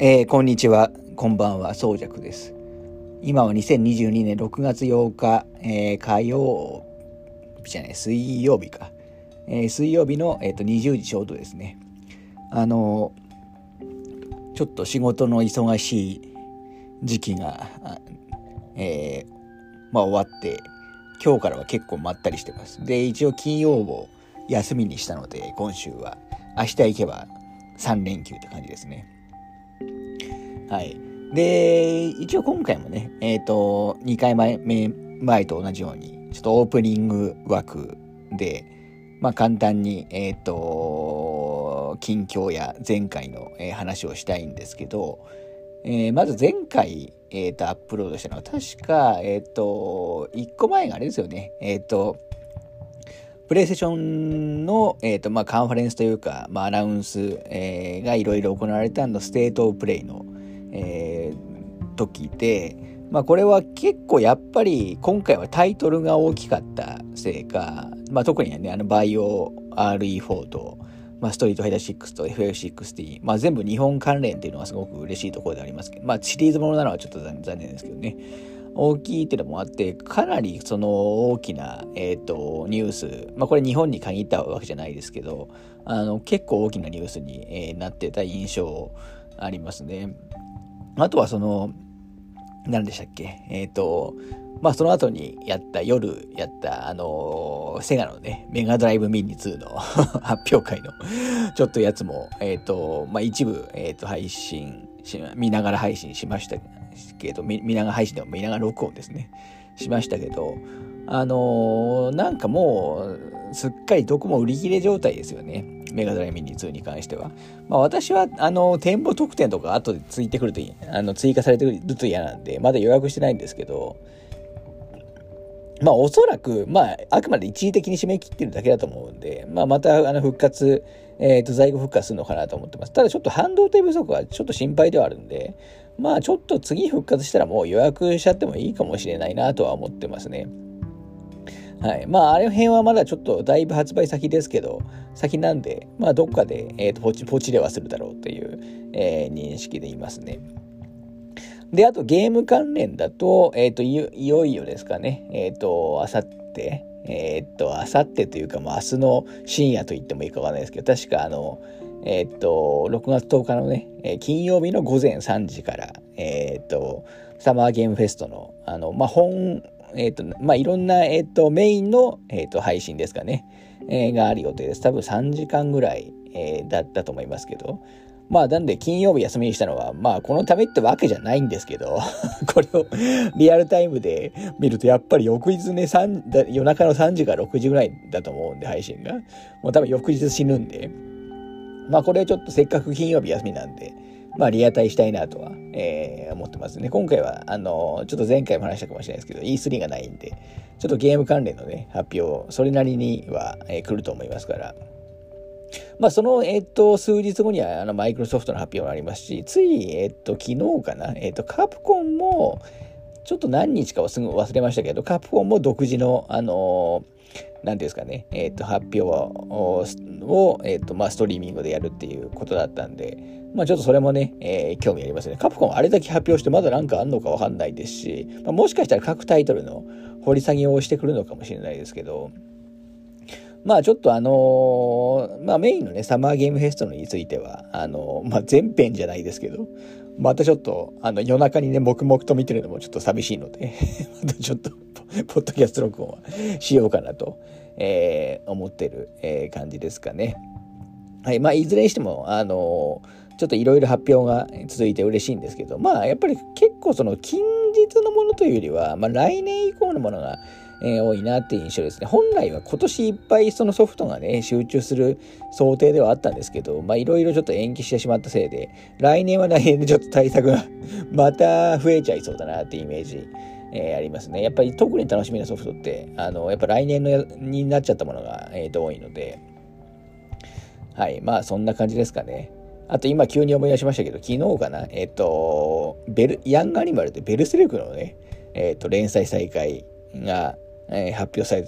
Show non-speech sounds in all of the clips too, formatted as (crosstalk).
えー、こんにちは、こんばんは、宗尺です。今は2022年6月8日、えー、火曜日じゃない、水曜日か。えー、水曜日の、えーと、20時ちょうどですね。あのちょっと仕事の忙しい時期が、え、まあ終わって、今日からは結構まったりしてます。で、一応金曜を休みにしたので、今週は。明日行けば3連休って感じですね。はい。で、一応今回もね、えっ、ー、と、2回前、前と同じように、ちょっとオープニング枠で、まあ簡単に、えっ、ー、と、近況や前回の、えー、話をしたいんですけど、えー、まず前回、えっ、と、アップロードしたのは、確か、えっ、と、1個前があれですよね。えっ、と、プレイステーションの、えっ、と、まあ、カンファレンスというか、まあ、アナウンス、えー、がいろいろ行われたの、 State of Play の、えー、時で、まあ、これは結構やっぱり今回はタイトルが大きかったせいか、まあ、特にねあのバイオ RE4 と、まあ、ストリートファイター6と FF16、まあ、全部日本関連っていうのはすごく嬉しいところでありますけど、まあ、シリーズものなのはちょっと残念ですけどね大きいっていうのもあってかなりその大きな、えーと、ニュース、まあ、これ日本に限ったわけじゃないですけどあの結構大きなニュースに、えー、なってた印象ありますね。あとはその、何でしたっけ？えっ、ー、と、まあその後にやった夜やったあのセガのねメガドライブミニ2の (laughs) 発表会の (laughs) ちょっとやつもえっ、ー、とまあ一部えっ、ー、と配信し見ながら配信しましたけど見ながら配信でも見ながら録音ですねしましたけどあの、なんかもう、すっかりどこも売り切れ状態ですよね。メガドライミニ2に関しては。まあ私は、あの、店舗特典とか後でついてくるといいあの、追加されてくると嫌なんで、まだ予約してないんですけど、まあおそらく、まああくまで一時的に締め切ってるだけだと思うんで、まあまたあの復活、えっ、ー、と在庫復活するのかなと思ってます。ただちょっと半導体不足はちょっと心配ではあるんで、まあちょっと次復活したらもう予約しちゃってもいいかもしれないなとは思ってますね。はい。まあ、あれ辺はまだちょっとだいぶ発売先ですけど、先なんで、まあ、どっかで、え、ー、と、ポチ、ポチではするだろうという、えー、認識でいますね。で、あとゲーム関連だと、えっ、ー、とい、いよいよですかね、えっ、と、あさって、えっ、と、あさってというか、まあ、明日の深夜と言ってもいいかわかんないですけど、確かあの、えっ、と、6月10日のね、え金曜日の午前3時から、えっ、と、サマーゲームフェストの、あの、まあ、本、えっ、ー、と、まあ、いろんな、えっ、ー、と、メインの、えっ、と、配信ですかね、えー、がある予定です。多分3時間ぐらい、え、だったと思いますけど。まあ、なんで金曜日休みにしたのは、まあ、このためってわけじゃないんですけど、(laughs) これをリアルタイムで見ると、やっぱり翌日ね、夜中の3時から6時ぐらいだと思うんで、配信が。もう多分翌日死ぬんで。まあ、これちょっとせっかく金曜日休みなんで、まあ、リアタイしたいなとは、えー、思ってますね。今回は、あの、ちょっと前回も話したかもしれないですけど、E3 がないんで、ちょっとゲーム関連のね、発表、それなりには、えー、来ると思いますから、まあ、その、えっ、と、数日後には、あの、マイクロソフトの発表がありますし、つい、えっ、と、昨日かな、えっ、と、カプコンも、ちょっと何日かはすぐ忘れましたけど、カプコンも独自の、あの何ですかね、えっ、と、発表を、えっ、と、まあ、ストリーミングでやるっていうことだったんで、まあちょっとそれもね、えー、興味ありますね。カプコンあれだけ発表してまだなんかあんのかわかんないですし、まあ、もしかしたら各タイトルの掘り下げをしてくるのかもしれないですけど、まあちょっとあのー、まあメインのね、サマーゲームフェストについては、あのー、まあ全編じゃないですけど、またちょっと、あの、夜中にね、黙々と見てるのもちょっと寂しいので (laughs) またちょっと、ポッドキャスト録音はしようかなと、えー、思ってる、えー、感じですかね。はい。まあ、いずれにしても、あのーちょっといろいろ発表が続いて嬉しいんですけど、まあやっぱり結構その近日のものというよりは、まあ来年以降のものが、えー、多いなっていう印象ですね。本来は今年いっぱいそのソフトがね、集中する想定ではあったんですけど、まあいろいろちょっと延期してしまったせいで、来年は来年でちょっと対策が (laughs) また増えちゃいそうだなっていうイメージ。えー、ありますね。やっぱり特に楽しみなソフトって、あの、やっぱ来年のになっちゃったものが、えー、と多いので、はい。まあ、そんな感じですかね。あと今急に思い出しましたけど、昨日かな、えっ、と、ベル、ヤングアニマルでベルセルクのね、えっ、と、連載再開が、えー、発表され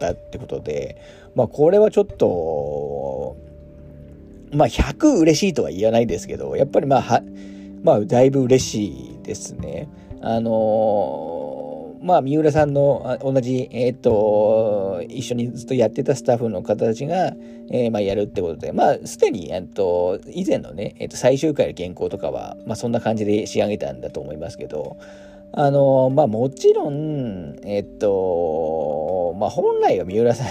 たってことで、まあこれはちょっと、まあ100嬉しいとは言わないですけど、やっぱりまあは、まあ、だいぶ嬉しいですね。あのー、まあ、三浦さんの同じ、えっ、と、一緒にずっとやってたスタッフの方たちが、えー、まあ、やるってことで、まあ、すでに、えっと、以前のね、えっと、最終回の原稿とかは、まあ、そんな感じで仕上げたんだと思いますけど、あのまあもちろん、えっと、まあ本来は三浦さん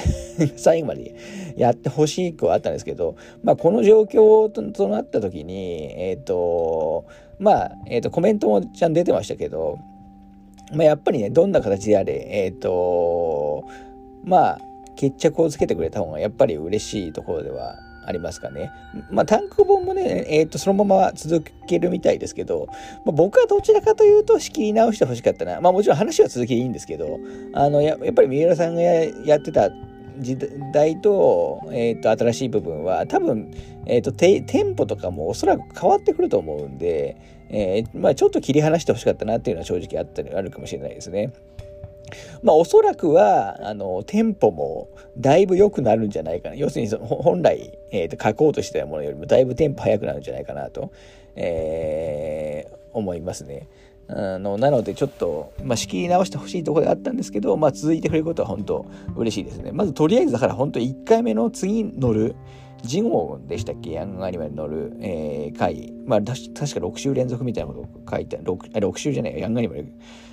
最後までやってほしいくはあったんですけど、まあこの状況となった時に、えっと、まあ、えっと、コメントもちゃん出てましたけど、まあやっぱりね、どんな形であれ、えっと、まあ、決着をつけてくれた方がやっぱり嬉しいところではありますかね。まあ、単行本もね、えっ、ー、と、そのまま続けるみたいですけど、まあ、僕はどちらかというと仕切り直してほしかったな。まあ、もちろん話は続きでいいんですけど、あの、ややっぱり三浦さんがやってた時代と,、えーと、新しい部分は多分、えーと、テンポとかもおそらく変わってくると思うんで、えーまあ、ちょっと切り離してほしかったなっていうのは正直あったりあるかもしれないですね。まあおそらくは、あの、テンポもだいぶ良くなるんじゃないかな。要するにその本来、えーと、書こうとしてたものよりもだいぶテンポ速くなるんじゃないかなと、えー、思いますね。のなのでちょっと、まあ、仕切り直してほしいところであったんですけど、まあ、続いてくれることは本当嬉しいですね。まずとりあえずだから本当1回目の次乗るジゴンでしたっけ？ヤングアニメに乗る、えー、回。まあ、確か6週連続みたいなことを書いて、6, 6週じゃないヤングアニメ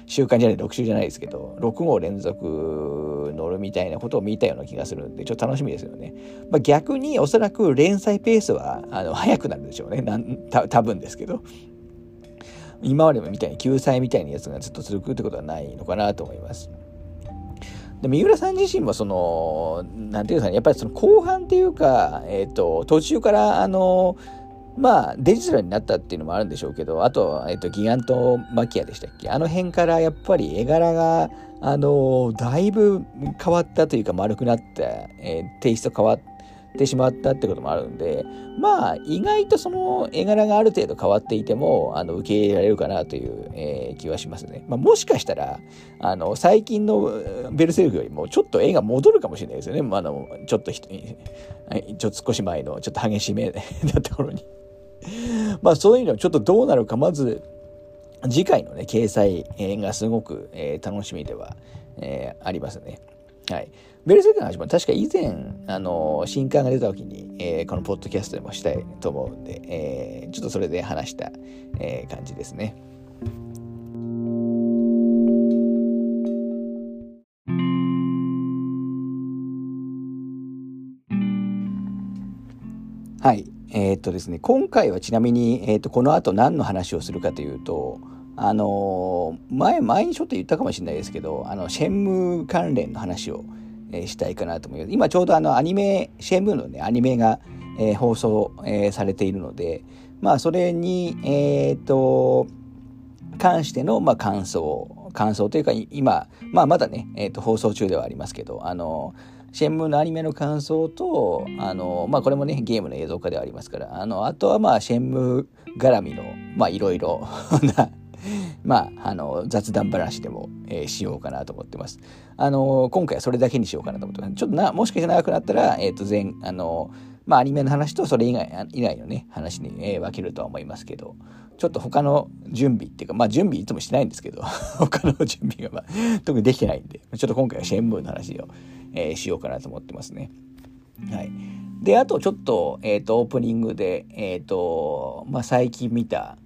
週間じゃない、6週じゃないですけど、6号連続乗るみたいなことを見たような気がするんで、ちょっと楽しみですよね。まあ、逆におそらく連載ペースはあの速くなるでしょうね。なんた多分ですけど。今までみたいに救済みたいなやつがずっと続くってことはないのかなと思います。で三浦さん自身もそのなんていうかねやっぱりその後半っていうか、えーと、途中からあのまあデジタルになったっていうのもあるんでしょうけどあと,、えーと、ギガントマキアでしたっけ？あの辺からやっぱり絵柄があのだいぶ変わったというか丸くなった、えー、テイスト変わってしまったってこともあるんでまあ意外とその絵柄がある程度変わっていてもあの受け入れられるかなという、えー、気はしますね、まあ、もしかしたらあの最近のベルセルクよりもちょっと絵が戻るかもしれないですよね、まあ、あのちょっとちょっと少し前のちょっと激しめ (laughs) なところに。(laughs) まあそういうのちょっとどうなるかまず次回のね掲載がすごく、えー、楽しみでは、えー、ありますね。はい。ベルセルクの話も確か以前、あの、新刊が出た時に、えー、このポッドキャストでもしたいと思うんで、えー、ちょっとそれで話した、えー、感じですね。はい。えー、っとですね、今回はちなみに、えー、っと、この後何の話をするかというと、あの前、前にちょっと言ったかもしれないですけど、あの、シェンムー関連の話を、えしたいかなと思います。今ちょうどあのアニメ、シェンムーのね、アニメが、えー、放送、えー、されているので、まあそれに、えっ、と、関しての、まあ、感想、感想というか、今、まあまだね、えっ、と、放送中ではありますけど、あの、シェンムーのアニメの感想と、あの、まあこれもね、ゲームの映像化ではありますから、あの、あとはまあ、シェンムー絡みの、まあいろいろ (laughs) なまあ、あの、雑談話でも、えー、しようかなと思ってます。あの、今回はそれだけにしようかなと思ってます。ちょっとな、もしかして長くなったら、えっ、ー、と、全、あの、まあ、アニメの話とそれ以外以外のね、話に、えー、分けるとは思いますけど、ちょっと他の準備っていうか、まあ、準備いつもしてないんですけど、(laughs) 他の準備が、まあ、特にできてないんで、ちょっと今回はシェンブーの話を、えー、しようかなと思ってますね。はい。で、あとちょっと、えっ、ー、と、オープニングで、えっ、ー、と、まあ、最近見た、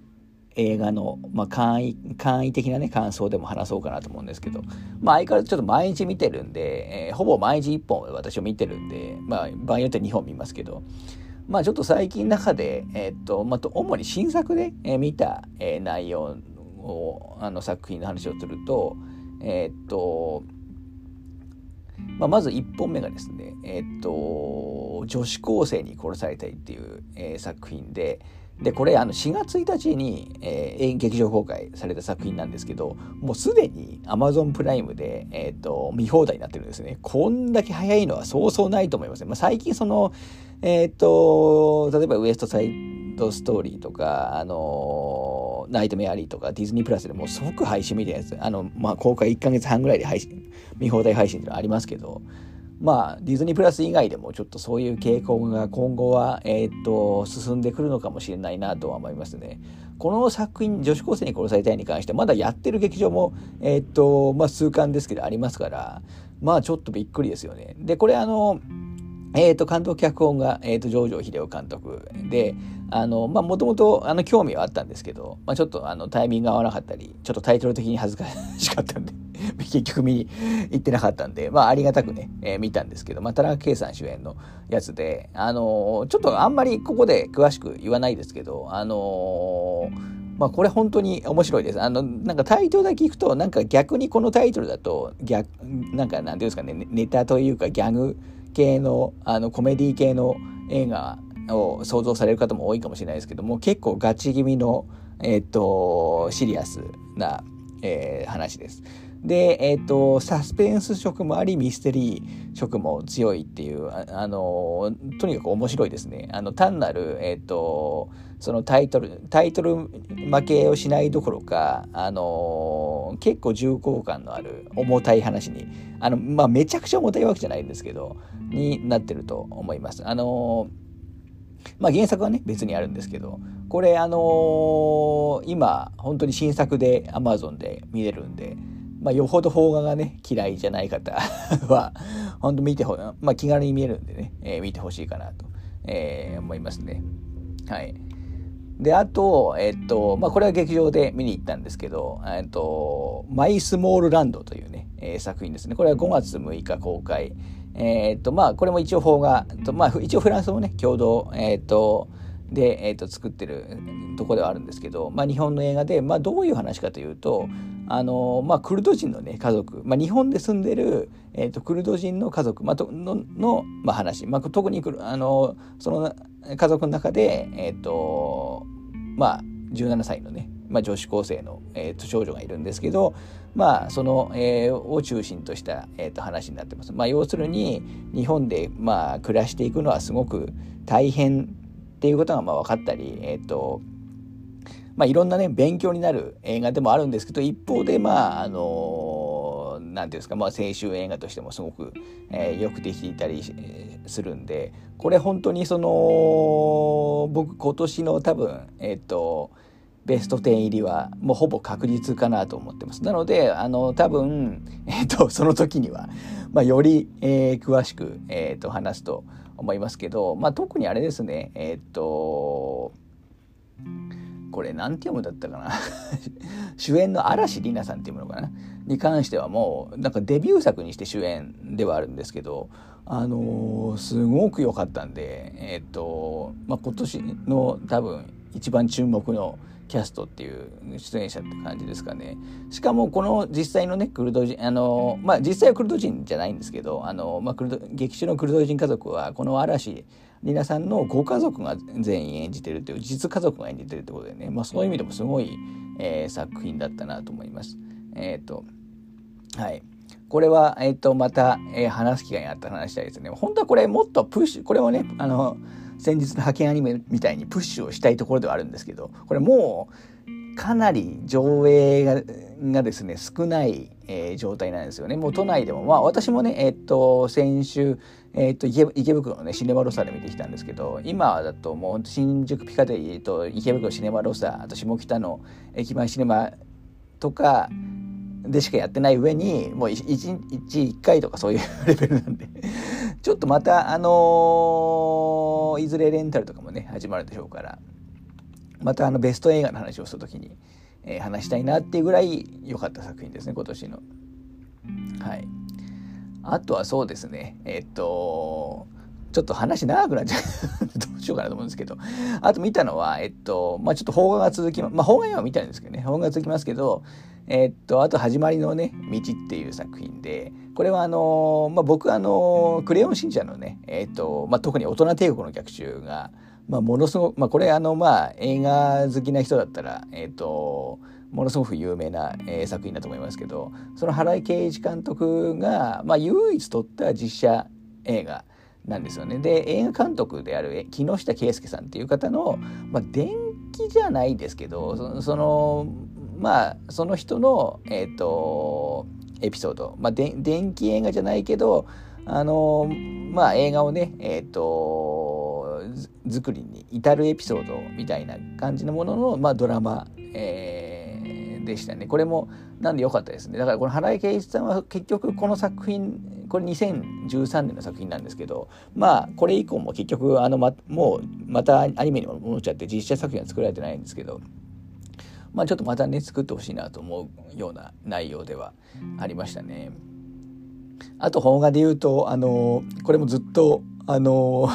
映画の、まあ、簡易簡易的なね感想でも話そうかなと思うんですけど、まあ、相変わらずちょっと毎日見てるんで、えー、ほぼ毎日1本私を見てるんで、まあ、場合によっては2本見ますけど、まあ、ちょっと最近中で、えー、っとまあ、主に新作で、えー、見た、えー、内容をあの作品の話をするとえー、っとまあ、まず1本目がですね、え、っと女子高生に殺されたいっていう、えー、作品で、で、これ、あの、4月1日に、えー、劇場公開された作品なんですけど、もうすでに Amazon プライムで、え、ー、と、見放題になってるんですね。こんだけ早いのはそうそうないと思いますね。まあ、最近その、えっ、ー、と、例えばウエストサイドストーリーとか、あの、ナイトメアリーとかディズニープラスでもう即配信みたいなやつ、あの、まあ、公開1ヶ月半ぐらいで配信、見放題配信っていうのはありますけど、まあディズニープラス以外でもちょっとそういう傾向が今後は、えー、っと進んでくるのかもしれないなとは思いますね。この作品「女子高生に殺されたい」に関してまだやってる劇場も、えー、っとまあ、数巻ですけどありますからまあちょっとびっくりですよね。でこれあのえっ、ー、と、監督脚本が、えっ、ー、と、上場秀夫監督で、あの、まあ、もともと、あの、興味はあったんですけど、まあ、ちょっと、あの、タイミングが合わなかったり、ちょっとタイトル的に恥ずかしかったんで (laughs) 結局見に行ってなかったんで、まあ、ありがたくね、えー、見たんですけど、まあ、田中圭さん主演のやつで、あのちょっとあんまりここで詳しく言わないですけど、あのまあこれ本当に面白いです。あの、なんかタイトルだけ聞くと、なんか逆にこのタイトルだと、逆、なんかなんていうんですかね、ネタというかギャグ系のあのコメディ系の映画を想像される方も多いかもしれないですけども結構ガチ気味の、えっ、とシリアスな、えー、話です。で、えっ、と、サスペンス色もあり、ミステリー色も強いっていう、あ、あの、とにかく面白いですね。あの、単なる、えっ、と、そのタイトル、タイトル負けをしないどころか、あの、結構重厚感のある重たい話に、あの、まあ、めちゃくちゃ重たいわけじゃないんですけど、になってると思います。あの、まあ、原作はね、別にあるんですけど、これ、あのー、今、本当に新作で Amazon で見れるんで、まあ、よほど邦画がね、嫌いじゃない方 (laughs) は、本当見てほ、まあ、気軽に見えるんでね、えー、見てほしいかなと、えー、思いますね。はい。で、あと、えっと、まあ、これは劇場で見に行ったんですけど、えっと、マイスモールランドというね、えー、作品ですね。これは5月6日公開。えっと、まあ、これも一応邦画、とまあ、一応フランスもね、共同、えっと、で、えっと、作ってるとこではあるんですけど、まあ、日本の映画で、まあ、どういう話かというと、あの、まあ、クルド人のね、家族、まあ、日本で住んでる、えっと、クルド人の家族、まあ、とのの、まあ、話、まあ、特にあの、その、家族の中で、え、ー、と、まあ、17歳のね、まあ、女子高生の、えー、と少女がいるんですけど、まあ、その、えー、を中心とした、えー、と話になってます。まあ、要するに、日本で、まあ、暮らしていくのはすごく大変っていうことが、まあ、分かったり、えっ、ー、と、まあ、いろんなね、勉強になる映画でもあるんですけど、一方で、まあ、あの何ていうんですか、まあ、青春映画としてもすごく、えー、よくできていたりするんでこれ本当にその僕今年の多分えっ、ー、とベスト10入りはもうほぼ確実かなと思ってます。なので、あの、多分、えっ、ー、と、その時には、まあ、より、えー、詳しく、えっ、ー、と、話すと思いますけど、まあ、特にあれですね、えっ、と、これ何て読むだったかな？(laughs) 主演の嵐里奈さんっていうものかな？に関してはもうなんかデビュー作にして主演ではあるんですけどあのー、すごく良かったんでえっ、と、まあ、今年の多分一番注目のキャストっていう出演者って感じですかね。しかもこの実際のね、クルド人、あの、まあ実際はクルド人じゃないんですけど、あの、まあクルド、劇中のクルド人家族はこの嵐リナさんのご家族が全員演じてるという実家族が演じてるってことでね、まあ、そういう意味でもすごい、えー、作品だったなと思います。えっ、ー、とはいこれは、えっ、ー、とまた、えー、話す機会があった話したいですね。本当はこれもっとプッシュこれもねあの先日の派遣アニメみたいにプッシュをしたいところではあるんですけどこれもうかなり上映がですね少ない、えー、状態なんですよね。もう都内でもまあ私もねえっ、と先週えっ、と池袋のねシネマロサで見てきたんですけど今だともう新宿ピカデリーと池袋シネマロサあと下北の駅前シネマとかでしかやってない上にもう1日1回とかそういうレベルなんでちょっとまたあのー、いずれレンタルとかもね始まるでしょうから。またあのベスト映画の話をする時に、えー、話したいなっていうぐらい良かった作品ですね今年の。はい。あとはそうですねえっとちょっと話長くなっちゃう。(laughs) どうしようかなと思うんですけど。あと見たのはえっとまあちょっと邦画が続きままあ邦画今見たんですけどね邦画が続きますけどえっとあと「始まりのね道」っていう作品でこれはあのまあ僕あのクレヨンしんちゃんのねえっとまあ特に大人帝国の逆襲がまあものすごくまあこれあのまあ映画好きな人だったらえっとものすごく有名な、えー、作品だと思いますけどその原井圭一監督が、まあ、唯一撮った実写映画なんですよね。で映画監督である木下圭介さんっていう方の、まあ、電気じゃないですけどそのまあその人の、えーと、エピソード、まあ、で電気映画じゃないけどあのまあ映画をねえっ、ー、と作りに至るエピソードみたいな感じのものの、まあ、ドラマ、えー、でしたね。これもなんで良かったですね。だからこの原井圭一さんは結局この作品これ2013年の作品なんですけどまあこれ以降も結局あの、ま、もうまたアニメにも戻っちゃって実写作品は作られてないんですけどまあちょっとまたね作ってほしいなと思うような内容ではありましたね。あと邦画で言うとあのこれもずっとあの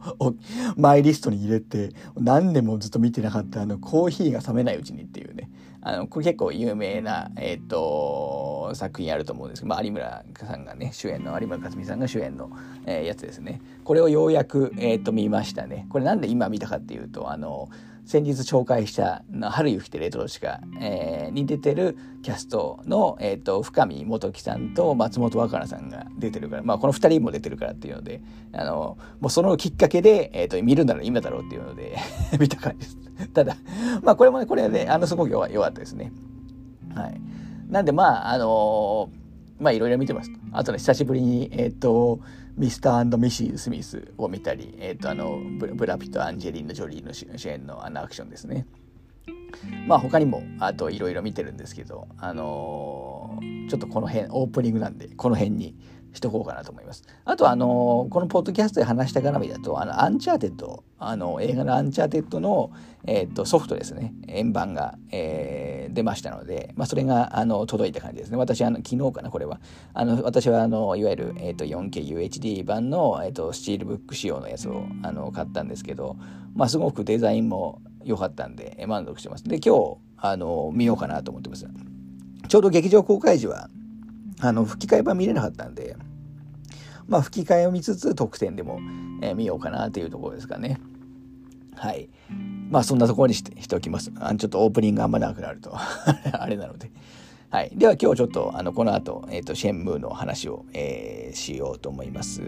(laughs) マイリストに入れて何年もずっと見てなかったあのコーヒーが冷めないうちにっていうねあのこれ結構有名な、えーと、作品あると思うんですけど、まあ、有村さんがね主演の有村架純さんが主演の、えー、やつですね。これをようやく、えーと、見ましたね。これなんで今見たかっていうとあの先日紹介した「春雪ってレトロシカ」えー、に出てるキャストの、えーと、深見元樹さんと松本若菜さんが出てるから、まあ、この2人も出てるからっていうのであのもうそのきっかけで、えーと、見るなら今だろうっていうので (laughs) 見た感じです。(laughs) ただまあこれもねこれはねあのすごく弱かったですね。はい、なんでまああのー、まあいろいろ見てます。あとね久しぶりにえっ、ー、と Mr. Mrs. Smith を見たり、えっ、ー、と、あのブラピとアンジェリーナ・ジョリーの主演のあのアクションですね。まあ他にも、あといろいろ見てるんですけど、あのー、ちょっとこの辺、オープニングなんで、この辺にしとこうかなと思います。あとあのこのポッドキャストで話した絡みだとあのアンチャーテッドあの映画のアンチャーテッドの、えー、とソフトですね。円盤が、えー、出ましたので、まあ、それがあの届いた感じですね。私あの昨日かなこれは。あの私はあのいわゆる、えー、と 4KUHD 版の、えー、とスチールブック仕様のやつをあの買ったんですけど、まあ、すごくデザインも良かったんで満足してます。で今日あの見ようかなと思ってます。ちょうど劇場公開時はあの吹き替え版見れなかったんでまあ、吹き替えを見つつ特典でも、えー、見ようかなというところですかね。はい。まあそんなところにしてしておきます。あちょっとオープニングあんま長くなると (laughs) あれなので。はい。では今日ちょっとあのこの後、えっ、ー、とシェンムーの話を、えー、しようと思います。